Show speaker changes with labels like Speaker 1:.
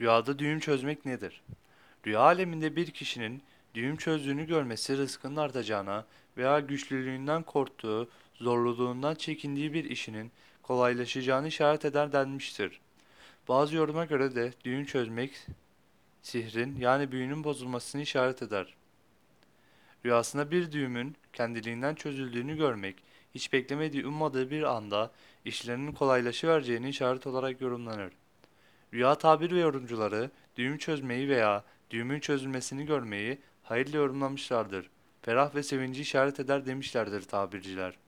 Speaker 1: Rüyada düğüm çözmek nedir? Rüya aleminde bir kişinin düğüm çözdüğünü görmesi rızkının artacağına veya güçlülüğünden korktuğu, zorluluğundan çekindiği bir işinin kolaylaşacağını işaret eder denmiştir. Bazı yoruma göre de düğüm çözmek sihrin yani büyünün bozulmasını işaret eder. Rüyasında bir düğümün kendiliğinden çözüldüğünü görmek, hiç beklemediği ummadığı bir anda işlerinin kolaylaşıvereceğini işaret olarak yorumlanır. Rüya tabir ve yorumcuları düğüm çözmeyi veya düğümün çözülmesini görmeyi hayırlı yorumlamışlardır. Ferah ve sevinci işaret eder demişlerdir tabirciler.